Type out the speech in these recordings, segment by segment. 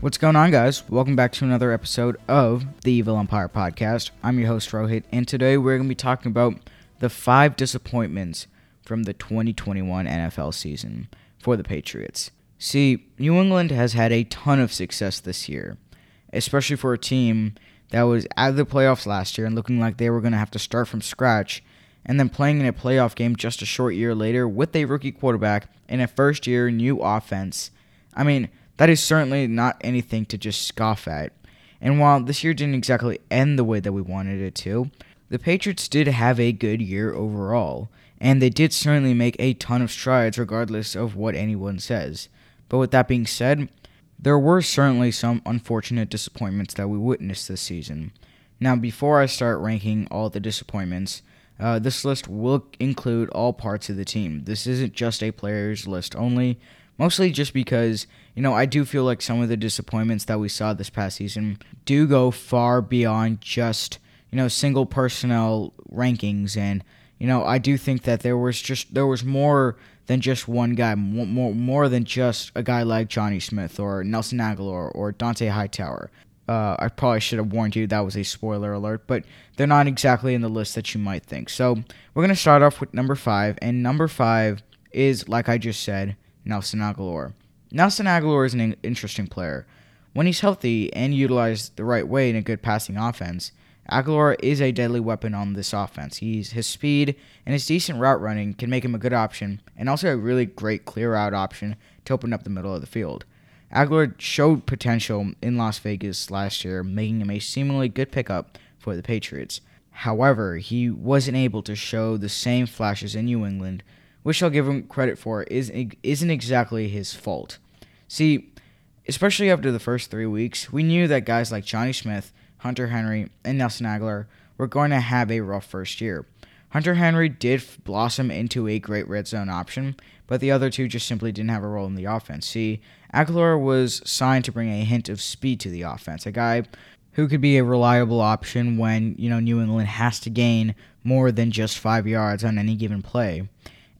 What's going on, guys? Welcome back to another episode of the Evil Empire Podcast. I'm your host, Rohit, and today we're going to be talking about the five disappointments from the 2021 NFL season for the Patriots. See, New England has had a ton of success this year, especially for a team that was out of the playoffs last year and looking like they were going to have to start from scratch, and then playing in a playoff game just a short year later with a rookie quarterback in a first year new offense. I mean, that is certainly not anything to just scoff at. And while this year didn't exactly end the way that we wanted it to, the Patriots did have a good year overall, and they did certainly make a ton of strides regardless of what anyone says. But with that being said, there were certainly some unfortunate disappointments that we witnessed this season. Now, before I start ranking all the disappointments, uh, this list will include all parts of the team. This isn't just a player's list only, Mostly just because, you know, I do feel like some of the disappointments that we saw this past season do go far beyond just, you know, single personnel rankings. And, you know, I do think that there was just, there was more than just one guy, more, more than just a guy like Jonnu Smith or Nelson Agholor or Dont'a Hightower. Uh, I probably should have warned you that was a spoiler alert, but they're not exactly in the list that you might think. So we're going to start off with number five, and number five is, like I just said, Nelson Agholor. Nelson Agholor is an interesting player. When he's healthy and utilized the right way in a good passing offense, Agholor is a deadly weapon on this offense. He's his speed and his decent route running can make him a good option and also a really great clear out option to open up the middle of the field. Agholor showed potential in Las Vegas last year, making him a seemingly good pickup for the Patriots. However, he wasn't able to show the same flashes in New England which I'll give him credit for, is isn't exactly his fault. See, especially after the first three weeks, we knew that guys like Jonnu Smith, Hunter Henry, and Nelson Agholor were going to have a rough first year. Hunter Henry did blossom into a great red zone option, but the other two just simply didn't have a role in the offense. See, Agholor was signed to bring a hint of speed to the offense, a guy who could be a reliable option when, you know, New England has to gain more than just 5 yards on any given play.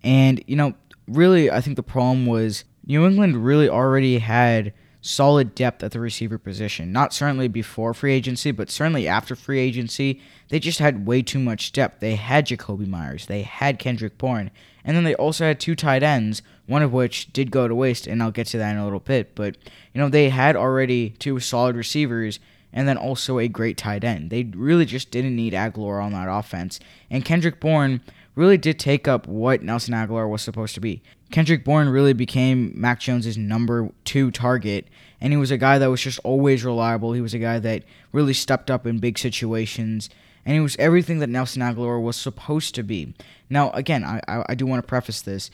And, you know, really, I think the problem was New England really already had solid depth at the receiver position. Not certainly before free agency, but certainly after free agency, they just had way too much depth. They had Jakobi Meyers, they had Kendrick Bourne, and then they also had two tight ends, one of which did go to waste, and I'll get to that in a little bit. But, you know, they had already two solid receivers and then also a great tight end. They really just didn't need Agholor on that offense. And Kendrick Bourne really did take up what Nelson Agholor was supposed to be. Kendrick Bourne really became Mac Jones's number two target, and he was a guy that was just always reliable. He was a guy that really stepped up in big situations, and he was everything that Nelson Agholor was supposed to be. Now, again, I, I, I do want to preface this.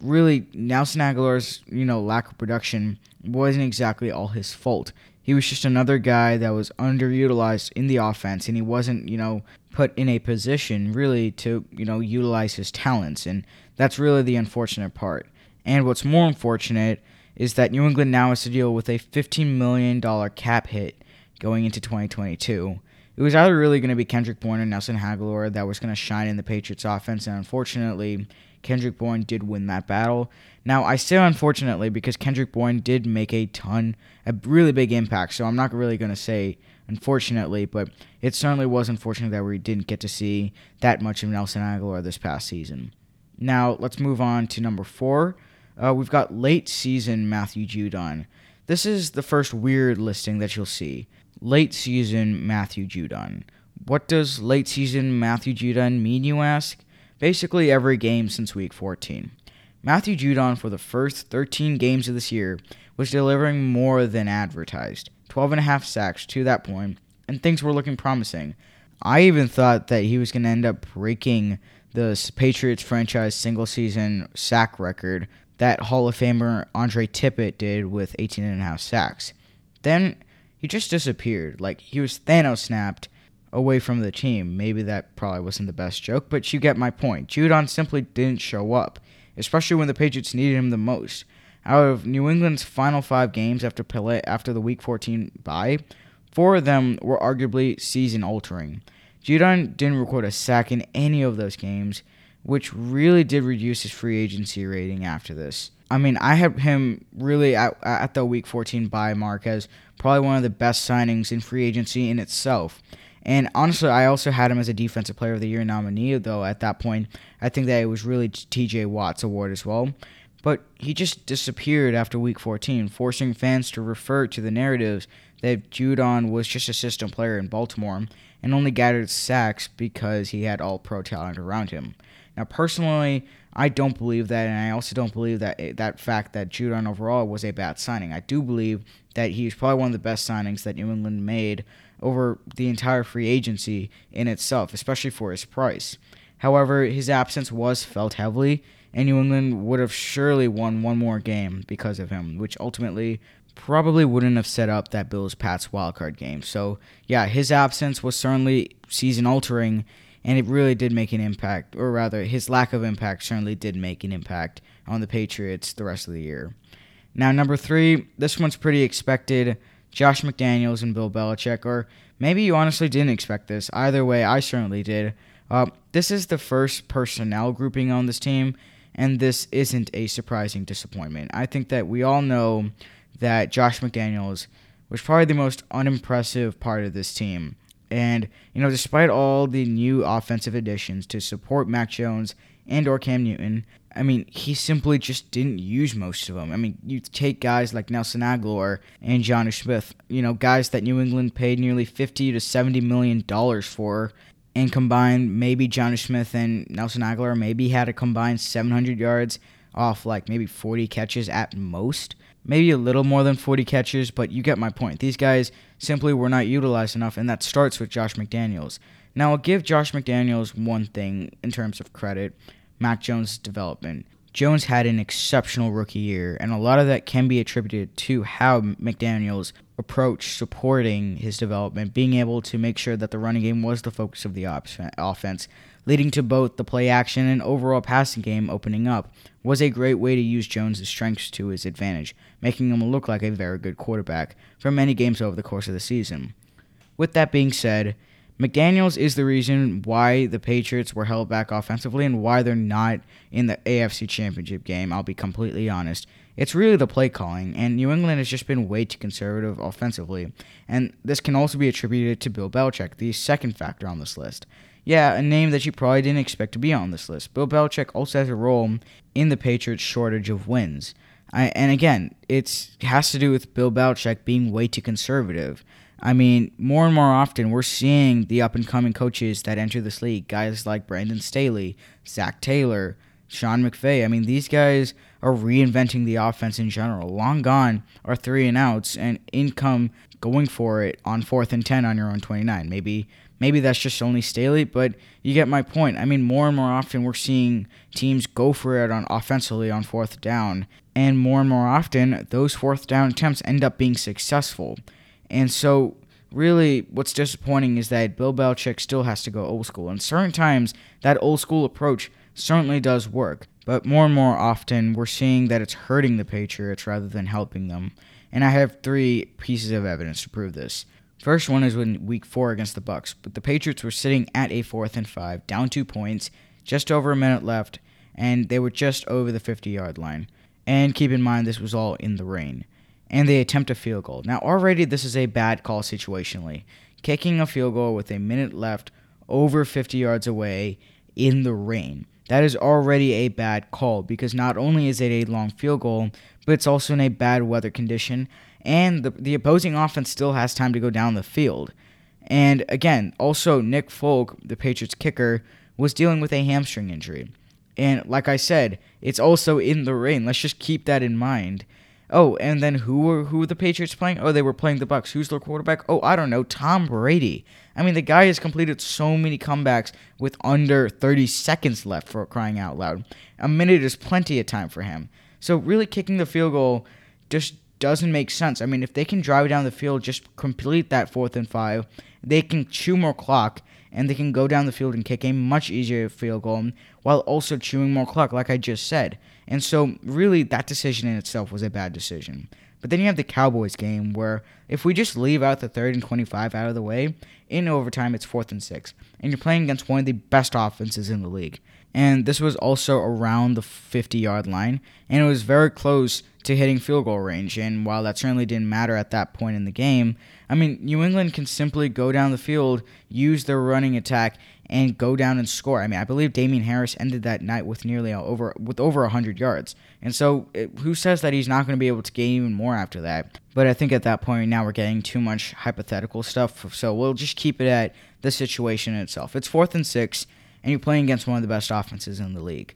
Really, Nelson Agholor's you know lack of production wasn't exactly all his fault he was just another guy that was underutilized in the offense and he wasn't, you know, put in a position really to, you know, utilize his talents. And that's really the unfortunate part. And what's more unfortunate is that New England now has to deal with a $15 million cap hit going into 2022. It was either really going to be Kendrick Bourne or Nelson Agholor that was going to shine in the Patriots offense, and unfortunately, Kendrick Bourne did win that battle. Now, I say unfortunately because Kendrick Bourne did make a ton, a really big impact. So I'm not really going to say unfortunately, but it certainly was unfortunate that we didn't get to see that much of Nelson Agholor this past season. Now, let's move on to number four. Uh, we've got late season Matthew Judon. This is the first weird listing that you'll see. Late season Matthew Judon. What does late season Matthew Judon mean, you ask? Basically, every game since week 14. Matthew Judon, for the first 13 games of this year, was delivering more than advertised 12 and a half sacks to that point, and things were looking promising. I even thought that he was going to end up breaking the Patriots franchise single season sack record that Hall of Famer Andre Tippett did with 18 and a half sacks. Then he just disappeared. Like he was Thanos snapped away from the team. Maybe that probably wasn't the best joke, but you get my point. Judon simply didn't show up especially when the Patriots needed him the most. Out of New England's final five games after after the Week 14 bye, four of them were arguably season altering. Judon didn't record a sack in any of those games, which really did reduce his free agency rating after this. I mean, I had him really at, at the week 14 bye mark as probably one of the best signings in free agency in itself. And honestly, I also had him as a Defensive Player of the Year nominee, though at that point, I think that it was really TJ Watt's award as well. But he just disappeared after week 14, forcing fans to refer to the narratives that Judon was just a system player in Baltimore and only gathered sacks because he had all pro talent around him. Now, personally, I don't believe that, and I also don't believe that eh, that fact that Judon overall was a bad signing. I do believe that he's probably one of the best signings that New England made over the entire free agency in itself, especially for his price. However, his absence was felt heavily, and New England would have surely won one more game because of him, which ultimately probably wouldn't have set up that Bills Pats wildcard game. So, yeah, his absence was certainly season altering, and it really did make an impact, or rather, his lack of impact certainly did make an impact on the Patriots the rest of the year. Now, number three, this one's pretty expected. Josh McDaniels and Bill Belichick, or maybe you honestly didn't expect this. Either way, I certainly did. Uh, this is the first personnel grouping on this team, and this isn't a surprising disappointment. I think that we all know that Josh McDaniels was probably the most unimpressive part of this team. And, you know, despite all the new offensive additions to support Mac Jones and or Cam Newton, I mean, he simply just didn't use most of them. I mean, you take guys like Nelson Agholor and Jonnu Smith, you know, guys that New England paid nearly 50 to 70 million dollars for and combined maybe Jonnu Smith and Nelson Agholor maybe had a combined 700 yards off like maybe 40 catches at most. Maybe a little more than 40 catches, but you get my point. These guys simply were not utilized enough, and that starts with Josh McDaniels. Now, I'll give Josh McDaniels one thing in terms of credit Mac Jones' development. Jones had an exceptional rookie year, and a lot of that can be attributed to how McDaniels approached supporting his development, being able to make sure that the running game was the focus of the op- offense, leading to both the play action and overall passing game opening up, was a great way to use Jones' strengths to his advantage, making him look like a very good quarterback for many games over the course of the season. With that being said, McDaniels is the reason why the Patriots were held back offensively and why they're not in the AFC Championship game. I'll be completely honest. It's really the play calling, and New England has just been way too conservative offensively. And this can also be attributed to Bill Belichick, the second factor on this list. Yeah, a name that you probably didn't expect to be on this list. Bill Belichick also has a role in the Patriots' shortage of wins. I, and again, it has to do with Bill Belichick being way too conservative. I mean, more and more often we're seeing the up and coming coaches that enter this league, guys like Brandon Staley, Zac Taylor, Sean McVay. I mean, these guys are reinventing the offense in general. Long gone are three and outs and income going for it on fourth and ten on your own twenty nine. Maybe maybe that's just only Staley, but you get my point. I mean, more and more often we're seeing teams go for it on offensively on fourth down, and more and more often those fourth down attempts end up being successful. And so, really, what's disappointing is that Bill Belichick still has to go old school. And certain times, that old school approach certainly does work. But more and more often, we're seeing that it's hurting the Patriots rather than helping them. And I have three pieces of evidence to prove this. First one is when week four against the Bucs, but the Patriots were sitting at a fourth and five, down two points, just over a minute left, and they were just over the 50 yard line. And keep in mind, this was all in the rain and they attempt a field goal. Now, already this is a bad call situationally. Kicking a field goal with a minute left over 50 yards away in the rain. That is already a bad call because not only is it a long field goal, but it's also in a bad weather condition, and the, the opposing offense still has time to go down the field. And again, also, Nick Folk, the Patriots kicker, was dealing with a hamstring injury. And like I said, it's also in the rain. Let's just keep that in mind. Oh, and then who were who were the Patriots playing? Oh, they were playing the Bucs. Who's their quarterback? Oh, I don't know, Tom Brady. I mean, the guy has completed so many comebacks with under 30 seconds left for crying out loud. A minute is plenty of time for him. So really kicking the field goal just doesn't make sense. I mean, if they can drive down the field, just complete that fourth and five, they can chew more clock and they can go down the field and kick a much easier field goal while also chewing more clock, like I just said. And so, really, that decision in itself was a bad decision. But then you have the Cowboys game where if we just leave out the third and 25 out of the way, in overtime it's fourth and six. And you're playing against one of the best offenses in the league. And this was also around the 50 yard line. And it was very close to hitting field goal range. And while that certainly didn't matter at that point in the game, I mean, New England can simply go down the field, use their running attack, and go down and score. I mean, I believe Damien Harris ended that night with nearly over with over 100 yards. And so, it, who says that he's not going to be able to gain even more after that? But I think at that point now we're getting too much hypothetical stuff. So we'll just keep it at the situation itself. It's fourth and six, and you're playing against one of the best offenses in the league.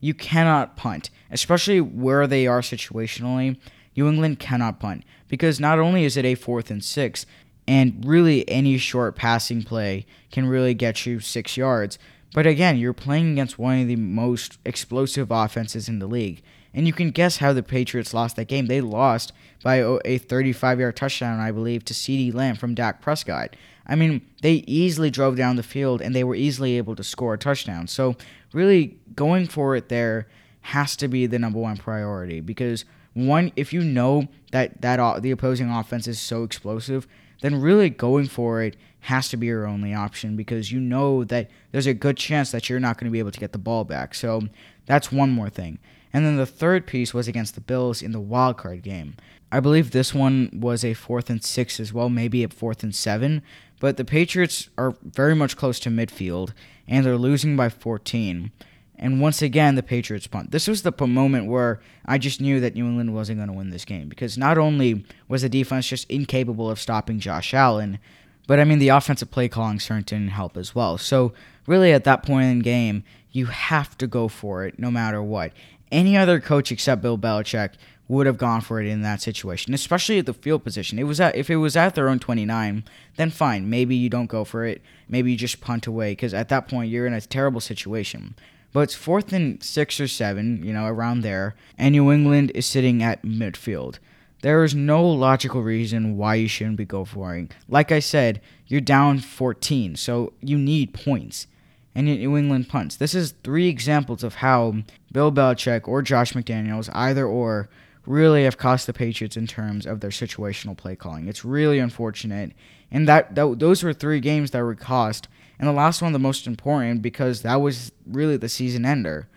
You cannot punt, especially where they are situationally. New England cannot punt because not only is it a fourth and six, and really any short passing play can really get you six yards. But again, you're playing against one of the most explosive offenses in the league. And you can guess how the Patriots lost that game. They lost by a 35 yard touchdown, I believe, to CeeDee Lamb from Dak Prescott. I mean, they easily drove down the field and they were easily able to score a touchdown. So, really, going for it there has to be the number one priority because one, if you know that that the opposing offense is so explosive, then really going for it has to be your only option because you know that there's a good chance that you're not going to be able to get the ball back. So that's one more thing. And then the third piece was against the Bills in the wild card game. I believe this one was a fourth and six as well, maybe a fourth and seven. But the Patriots are very much close to midfield, and they're losing by 14. And once again, the Patriots punt. This was the moment where I just knew that New England wasn't going to win this game because not only was the defense just incapable of stopping Josh Allen, but I mean, the offensive play calling certainly didn't help as well. So, really, at that point in the game, you have to go for it no matter what. Any other coach except Bill Belichick would have gone for it in that situation, especially at the field position. It was at, if it was at their own 29, then fine. Maybe you don't go for it. Maybe you just punt away because at that point you're in a terrible situation. But it's fourth and six or seven, you know, around there, and New England is sitting at midfield. There is no logical reason why you shouldn't be go for. Like I said, you're down 14, so you need points. And New England punts. This is three examples of how Bill Belichick or Josh McDaniels, either or, really have cost the Patriots in terms of their situational play calling. It's really unfortunate. And that, that those were three games that were cost and the last one the most important because that was really the season ender.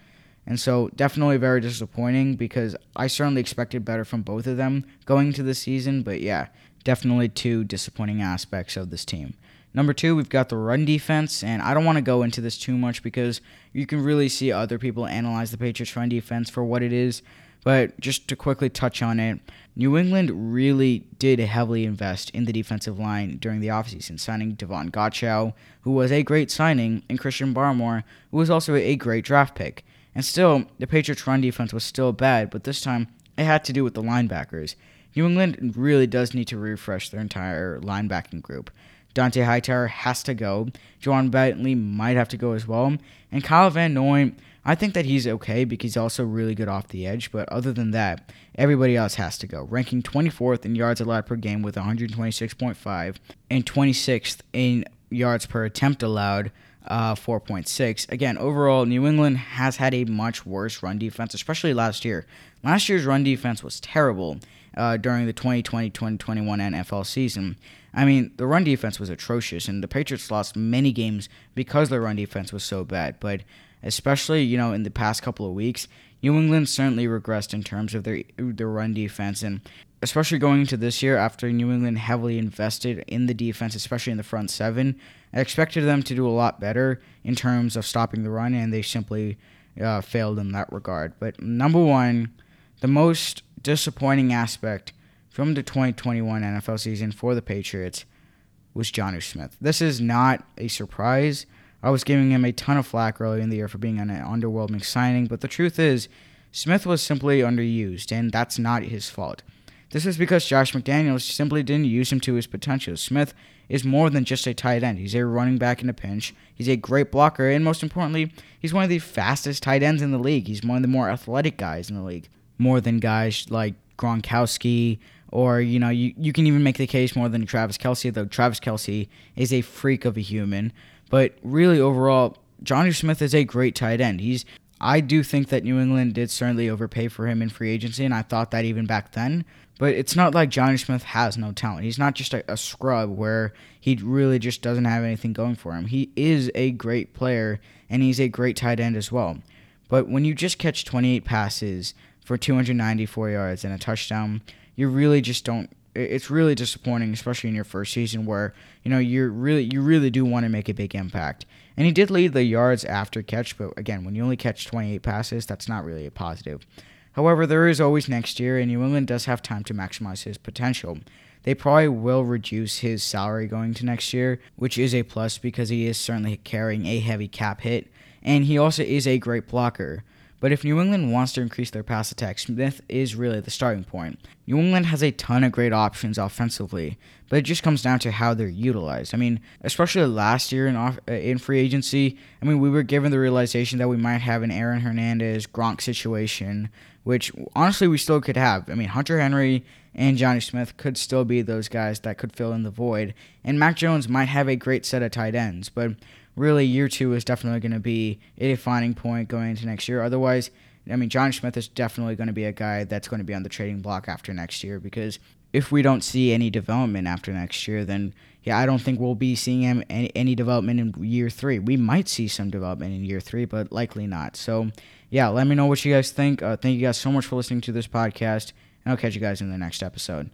And so definitely very disappointing because I certainly expected better from both of them going to the season, but yeah, definitely two disappointing aspects of this team. Number two, we've got the run defense, and I don't want to go into this too much because you can really see other people analyze the Patriots' run defense for what it is. But just to quickly touch on it, New England really did heavily invest in the defensive line during the offseason, signing Davon Godchaux, who was a great signing, and Christian Barmore, who was also a great draft pick. And still, the Patriots' run defense was still bad, but this time it had to do with the linebackers. New England really does need to refresh their entire linebacking group. Dont'a Hightower has to go. Ja'Whaun Bentley might have to go as well. And Kyle Van Noy I think that he's okay because he's also really good off the edge, but other than that, everybody else has to go. Ranking 24th in yards allowed per game with 126.5 and 26th in yards per attempt allowed, uh, 4.6. Again, overall, New England has had a much worse run defense, especially last year. Last year's run defense was terrible uh, during the 2020 2021 NFL season. I mean, the run defense was atrocious, and the Patriots lost many games because their run defense was so bad. But especially you know in the past couple of weeks. New England certainly regressed in terms of their their run defense, and especially going into this year after New England heavily invested in the defense, especially in the front seven. I expected them to do a lot better in terms of stopping the run, and they simply uh, failed in that regard. But number one, the most disappointing aspect from the 2021 NFL season for the Patriots was Jonnu Smith. This is not a surprise. I was giving him a ton of flack early in the year for being an underwhelming signing, but the truth is, Smith was simply underused, and that's not his fault. This is because Josh McDaniels simply didn't use him to his potential. Smith is more than just a tight end. He's a running back in a pinch. He's a great blocker, and most importantly, he's one of the fastest tight ends in the league. He's one of the more athletic guys in the league, more than guys like Gronkowski, or you know, you, you can even make the case more than Travis Kelce, though Travis Kelce is a freak of a human. But really, overall, Jonnu Smith is a great tight end. He's I do think that New England did certainly overpay for him in free agency, and I thought that even back then. But it's not like Jonnu Smith has no talent. He's not just a, a scrub where he really just doesn't have anything going for him. He is a great player, and he's a great tight end as well. But when you just catch 28 passes for 294 yards and a touchdown, you really just don't it's really disappointing, especially in your first season where, you know, you're really you really do want to make a big impact. And he did lead the yards after catch, but again, when you only catch 28 passes, that's not really a positive. However, there is always next year, and New England does have time to maximize his potential. They probably will reduce his salary going to next year, which is a plus because he is certainly carrying a heavy cap hit, and he also is a great blocker. But if New England wants to increase their pass attack, Smith is really the starting point. New England has a ton of great options offensively, but it just comes down to how they're utilized. I mean, especially last year in off, uh, in free agency, I mean, we were given the realization that we might have an Aaron Hernandez Gronk situation, which honestly we still could have. I mean, Hunter Henry and Jonnu Smith could still be those guys that could fill in the void, and Mac Jones might have a great set of tight ends, but really year two is definitely going to be a defining point going into next year. Otherwise, I mean, John Smith is definitely going to be a guy that's going to be on the trading block after next year because if we don't see any development after next year, then yeah, I don't think we'll be seeing him any, any development in year three. We might see some development in year three, but likely not. So yeah, let me know what you guys think. Uh, thank you guys so much for listening to this podcast, and I'll catch you guys in the next episode.